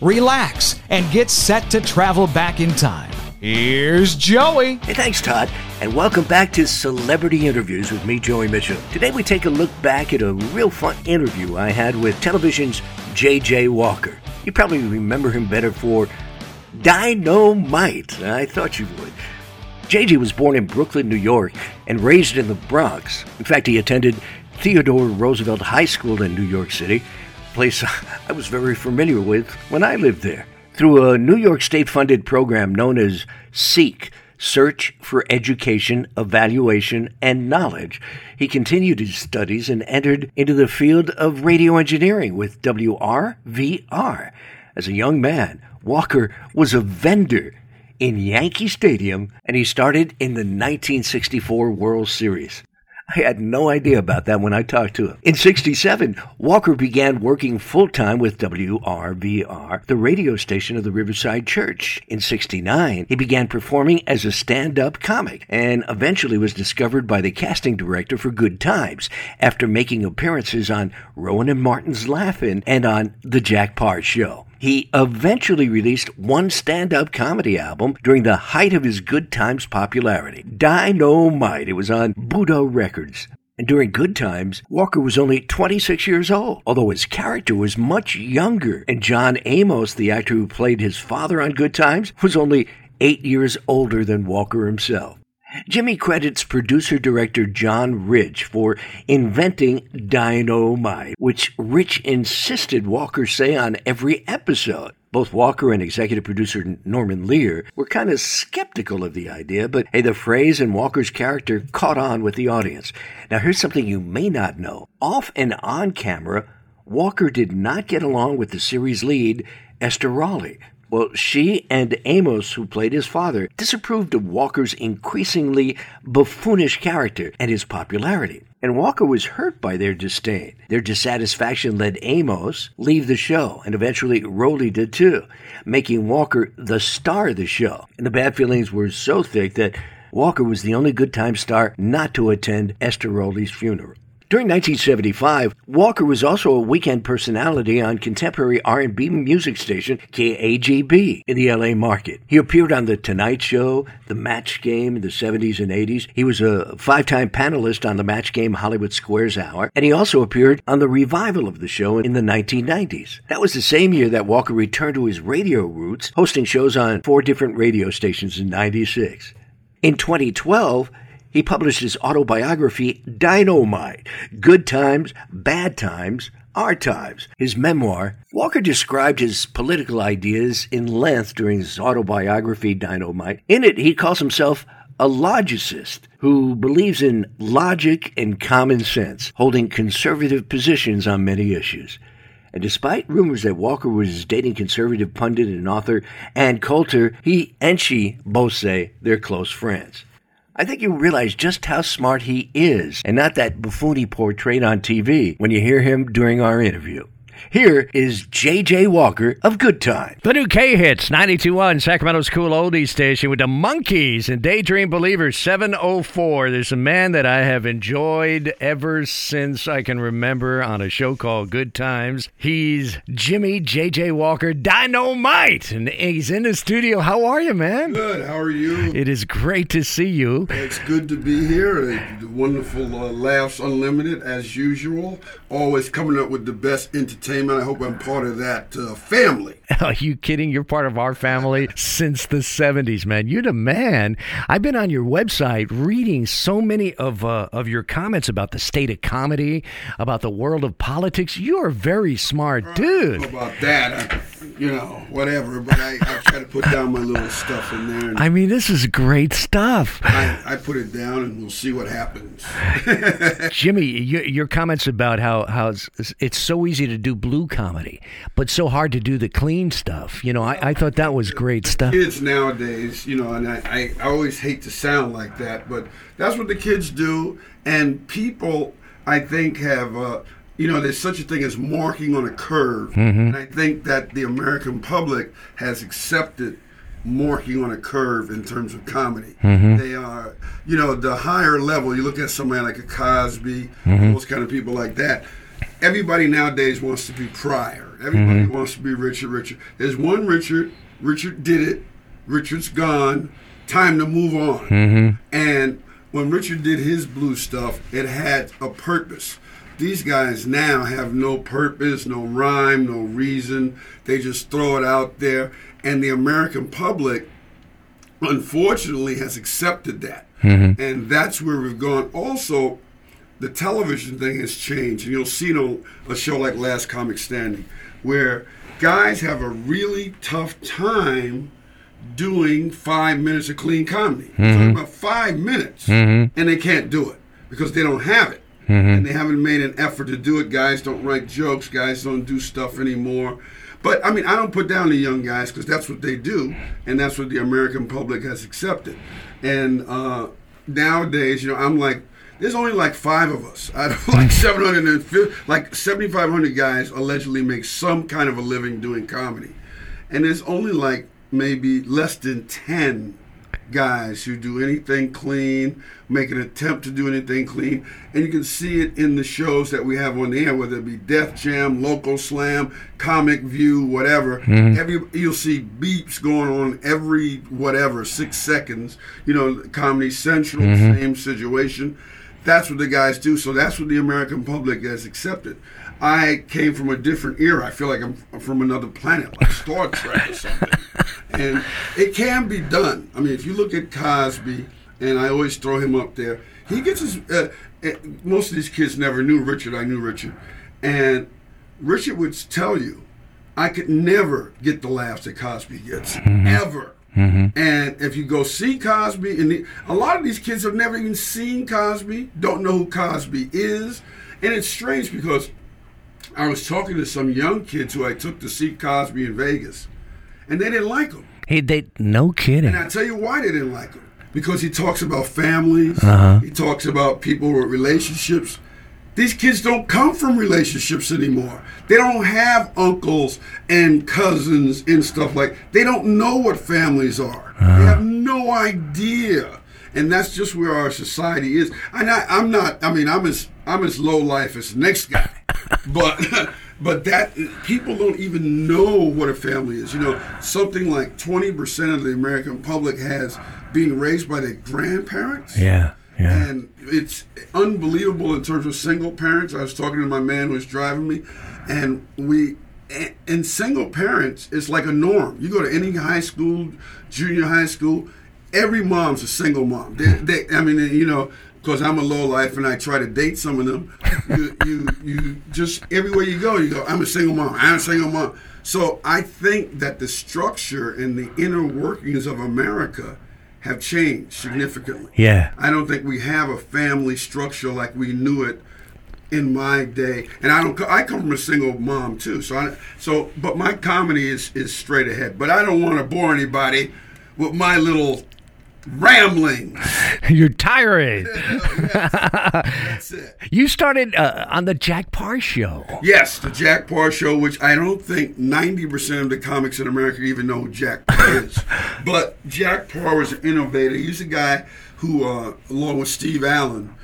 relax, and get set to travel back in time. Here's Joey. Hey, thanks, Todd, and welcome back to Celebrity Interviews with me, Joey Mitchell. Today we take a look back at a real fun interview I had with television's J.J. Walker. You probably remember him better for Dynamite. I thought you would. JJ was born in Brooklyn, New York, and raised in the Bronx. In fact, he attended Theodore Roosevelt High School in New York City, place I was very familiar with when I lived there. Through a New York state funded program known as SEEK, Search for Education, Evaluation, and Knowledge, he continued his studies and entered into the field of radio engineering with WRVR. As a young man, Walker was a vendor in Yankee Stadium, and he started in the 1964 World Series. I had no idea about that when I talked to him. In 67, Walker began working full time with WRVR, the radio station of the Riverside Church. In 69, he began performing as a stand up comic and eventually was discovered by the casting director for Good Times after making appearances on Rowan and Martin's Laugh-In and on The Jack Paar Show. He eventually released one stand up comedy album during the height of his Good Times popularity Dynamite. It was on Buddah Records. And during Good Times, Walker was only 26 years old, although his character was much younger. And John Amos, the actor who played his father on Good Times, was only eight years older than Walker himself. Jimmy credits producer director John Rich for inventing dynamite, which Rich insisted Walker say on every episode. Both Walker and executive producer Norman Lear were kind of skeptical of the idea, but hey, the phrase and Walker's character caught on with the audience. Now, here's something you may not know. Off and on camera, Walker did not get along with the series lead, Esther Rolle. Well, she and Amos, who played his father, disapproved of Walker's increasingly buffoonish character and his popularity. And Walker was hurt by their disdain. Their dissatisfaction led Amos leave the show, and eventually Rolle did too, making Walker the star of the show. And the bad feelings were so thick that Walker was the only good time star not to attend Esther Rolle's funeral. During 1975, Walker was also a weekend personality on contemporary R&B music station KAGB in the LA market. He appeared on The Tonight Show, The Match Game in the 70s and 80s. He was a five-time panelist on the Match Game Hollywood Squares Hour, and he also appeared on the revival of the show in the 1990s. That was the same year that Walker returned to his radio roots, hosting shows on four different radio stations in 96. In 2012, he published his autobiography, Dynamite Good Times, Bad Times, Our Times. His memoir, Walker described his political ideas in length during his autobiography, Dynamite. In it, he calls himself a logicist who believes in logic and common sense, holding conservative positions on many issues. And despite rumors that Walker was dating conservative pundit and author Ann Coulter, he and she both say they're close friends. I think you realize just how smart he is and not that buffoon he portrayed on TV when you hear him during our interview. Here is J.J. Walker of Good Time. The new K hits 92.1 Sacramento's cool oldies station with the Monkees and Daydream Believers 704. There's a man that I have enjoyed ever since I can remember on a show called Good Times. He's Jimmy J.J. Walker Dynamite, and he's in the studio. How are you, man? Good. How are you? It is great to see you. It's good to be here. Wonderful uh, laughs unlimited as usual. Always coming up with the best entertainment. I hope I'm part of that uh, family. Are you kidding? You're part of our family since the 70s, man. You're the man. I've been on your website reading so many of uh, of your comments about the state of comedy, about the world of politics. You're a very smart dude. How about that? I, you know, whatever. But I, I try to put down my little stuff in there. I mean, this is great stuff. I, I put it down, and we'll see what happens. Jimmy, your, your comments about how, how it's, it's so easy to do blue comedy, but so hard to do the clean stuff. You know, I, I thought that was great stuff. kids nowadays, you know, and I, I, I always hate to sound like that, but that's what the kids do. And people, I think, have, uh, you know, there's such a thing as marking on a curve. Mm-hmm. And I think that the American public has accepted marking on a curve in terms of comedy. Mm-hmm. They are, you know, the higher level, you look at somebody like a Cosby, mm-hmm. those kind of people like that. Everybody nowadays wants to be Pryor. Everybody wants to be Richard Richard. There's one Richard. Richard did it. Richard's gone. Time to move on. And when Richard did his blue stuff, it had a purpose. These guys now have no purpose, no rhyme, no reason. They just throw it out there. And the American public, unfortunately, has accepted that. Mm-hmm. And that's where we've gone. Also, the television thing has changed, and you'll see it on a show like Last Comic Standing, where guys have a really tough time doing five minutes of clean comedy. Talking mm-hmm. about five minutes, mm-hmm. and they can't do it because they don't have it, and they haven't made an effort to do it. Guys don't write jokes. Guys don't do stuff anymore. But I mean, I don't put down the young guys because that's what they do, and that's what the American public has accepted. And uh, nowadays, you know, I'm like, there's only like five of us out of like 750, like 7,500 guys allegedly make some kind of a living doing comedy, and there's only like maybe less than 10 guys who do anything clean, make an attempt to do anything clean, and you can see it in the shows that we have on the air, whether it be Def Jam, Local Slam, Comic View, whatever. Mm-hmm. Every you'll see beeps going on every whatever six seconds. You know, Comedy Central, mm-hmm. same situation. That's what the guys do. So that's what the American public has accepted. I came from a different era. I feel like I'm from another planet, like Star Trek or something. and it can be done. I mean, if you look at Cosby, and I always throw him up there, he gets his. Uh, uh, most of these kids never knew Richard. I knew Richard, and Richard would tell you, I could never get the laughs that Cosby gets ever. And if you go see Cosby, and the, a lot of these kids have never even seen Cosby, don't know who Cosby is, and it's strange because I was talking to some young kids who I took to see Cosby in Vegas, and they didn't like him. Hey, they no kidding. And I tell you why they didn't like him. Because he talks about families, Uh-huh. he talks about people with relationships. These kids don't come from relationships anymore. They don't have uncles and cousins and stuff like. They don't know what families are. They have no idea, and that's just where our society is. And I, I'm not. I mean, I'm as I'm as low life as the next guy, but but that people don't even know what a family is. You know, something like 20 percent of the American public has being raised by their grandparents. Yeah, yeah. And it's unbelievable in terms of single parents. I was talking to my man who was driving me, and we, and single parents is like a norm. You go to any high school, junior high school, every mom's a single mom. They, they, I mean, you know, because I'm a low life and I try to date some of them. You, you, you just everywhere you go, you go. I'm a single mom. I'm a single mom. So I think that the structure and the inner workings of America have changed significantly. Yeah. I don't think we have a family structure like we knew it in my day. And I don't. I come from a single mom too. So I. So, but my comedy is is straight ahead. But I don't want to bore anybody with my little rambling. You're tiring. That's it. You started uh, on the Jack Paar show. Yes, the Jack Paar show, which I don't think ninety percent of the comics in America even know who Jack Paar is. but Jack Paar was an innovator. He's a guy who, uh, along with Steve Allen,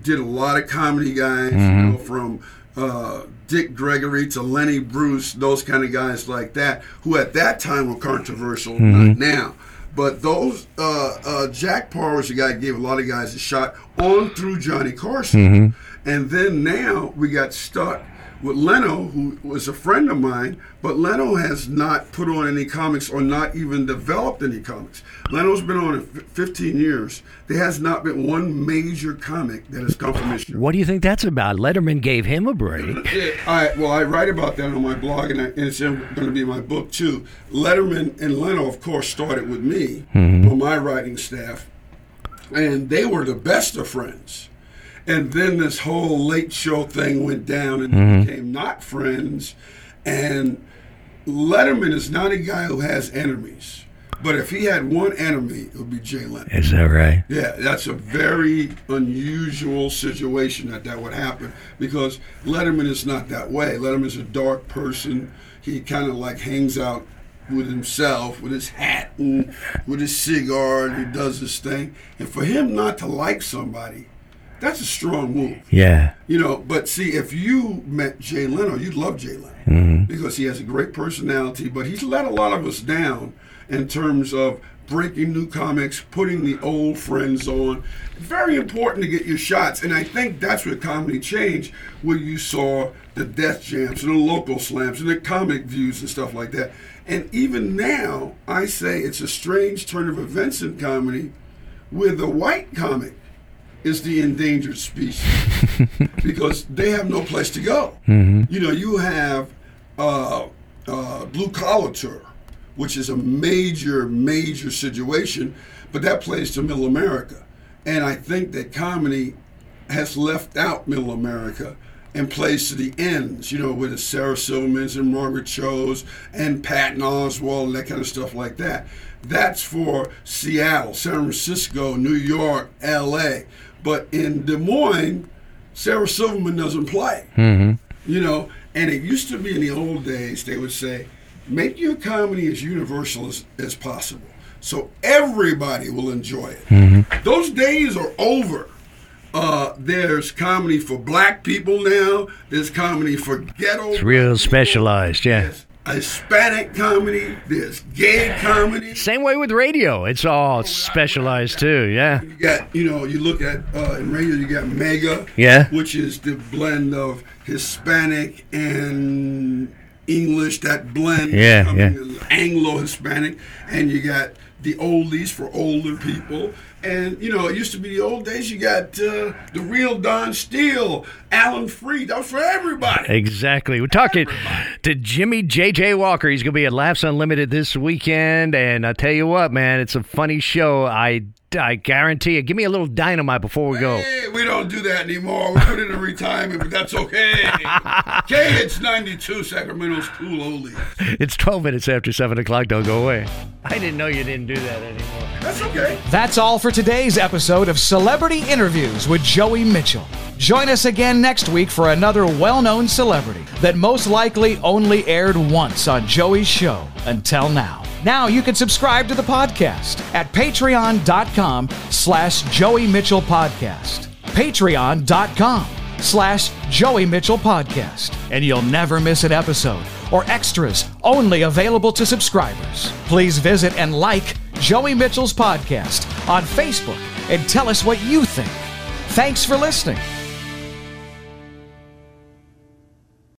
did a lot of comedy guys, you know, from uh, Dick Gregory to Lenny Bruce, those kind of guys like that, who at that time were controversial, not now. But those, uh, uh, Jack Paar was the guy gave a lot of guys a shot on through Johnny Carson. And then now we got stuck with Leno, who was a friend of mine, but Leno has not put on any comics or not even developed any comics. Leno's been on it 15 years. There has not been one major comic that has come from his show. What do you think that's about? Letterman gave him a break. Yeah, I, well, I write about that on my blog, and, I, and it's going to be my book too. Letterman and Leno, of course, started with me mm-hmm. on my writing staff, and they were the best of friends. And then this whole late show thing went down, and they became not friends. And Letterman is not a guy who has enemies, but if he had one enemy, it would be Jay Leno. Is that right? Yeah, that's a very unusual situation that that would happen because Letterman is not that way. Letterman's a dark person. He kind of like hangs out with himself, with his hat and with his cigar, and he does his thing. And for him not to like somebody, that's a strong move. Yeah. You know, but see, if you met Jay Leno, you'd love Jay Leno mm-hmm. because he has a great personality, but he's let a lot of us down in terms of breaking new comics, putting the old friends on. Very important to get your shots, and I think that's where comedy changed, where you saw the Def Jams and the local slams and the comic views and stuff like that. And even now, I say it's a strange turn of events in comedy where the white comic is the endangered species because they have no place to go. You know, you have uh, uh, blue collar tour, which is a major, major situation, but that plays to middle America. And I think that comedy has left out middle America and plays to the ends, you know, with the Sarah Silvermans and Margaret Cho's and Patton Oswalt and that kind of stuff like that. That's for Seattle, San Francisco, New York, L.A. But in Des Moines, Sarah Silverman doesn't play. You know, and it used to be in the old days, they would say, make your comedy as universal as, as possible so everybody will enjoy it. Those days are over. Uh, there's comedy for black people now. There's comedy for ghetto. It's real specialized, yeah. There's Hispanic comedy. There's gay comedy. Same way with radio. It's all specialized too, yeah. You got, you know, you look at uh, in radio, you got Mega, Yeah. which is the blend of Hispanic and English. That blend, Yeah, yeah. Anglo-Hispanic, and you got the oldies for older people. And you know, it used to be the old days. You got uh, the real Don Steele, Alan Freed. That was for everybody. Exactly. We're talking to Jimmy J.J. Walker. He's going to be at Laughs Unlimited this weekend. And I tell you what, man, it's a funny show. I, I guarantee you. Give me a little dynamite before we go. Hey, we don't do that anymore. We put it in retirement, but that's okay. okay, it's 92 Sacramento's cool oldies. It's 12 minutes after 7 o'clock. Don't go away. I didn't know you didn't do that anymore. That's okay. That's all for today's episode of Celebrity Interviews with Joey Mitchell. Join us again next week for another well known celebrity that most likely only aired once on Joey's show until now. Now you can subscribe to the podcast at patreon.com slash Joey Mitchell Podcast. Patreon.com slash Joey Mitchell Podcast. And you'll never miss an episode or extras only available to subscribers. Please visit and like Joey Mitchell's podcast on Facebook and tell us what you think. Thanks for listening.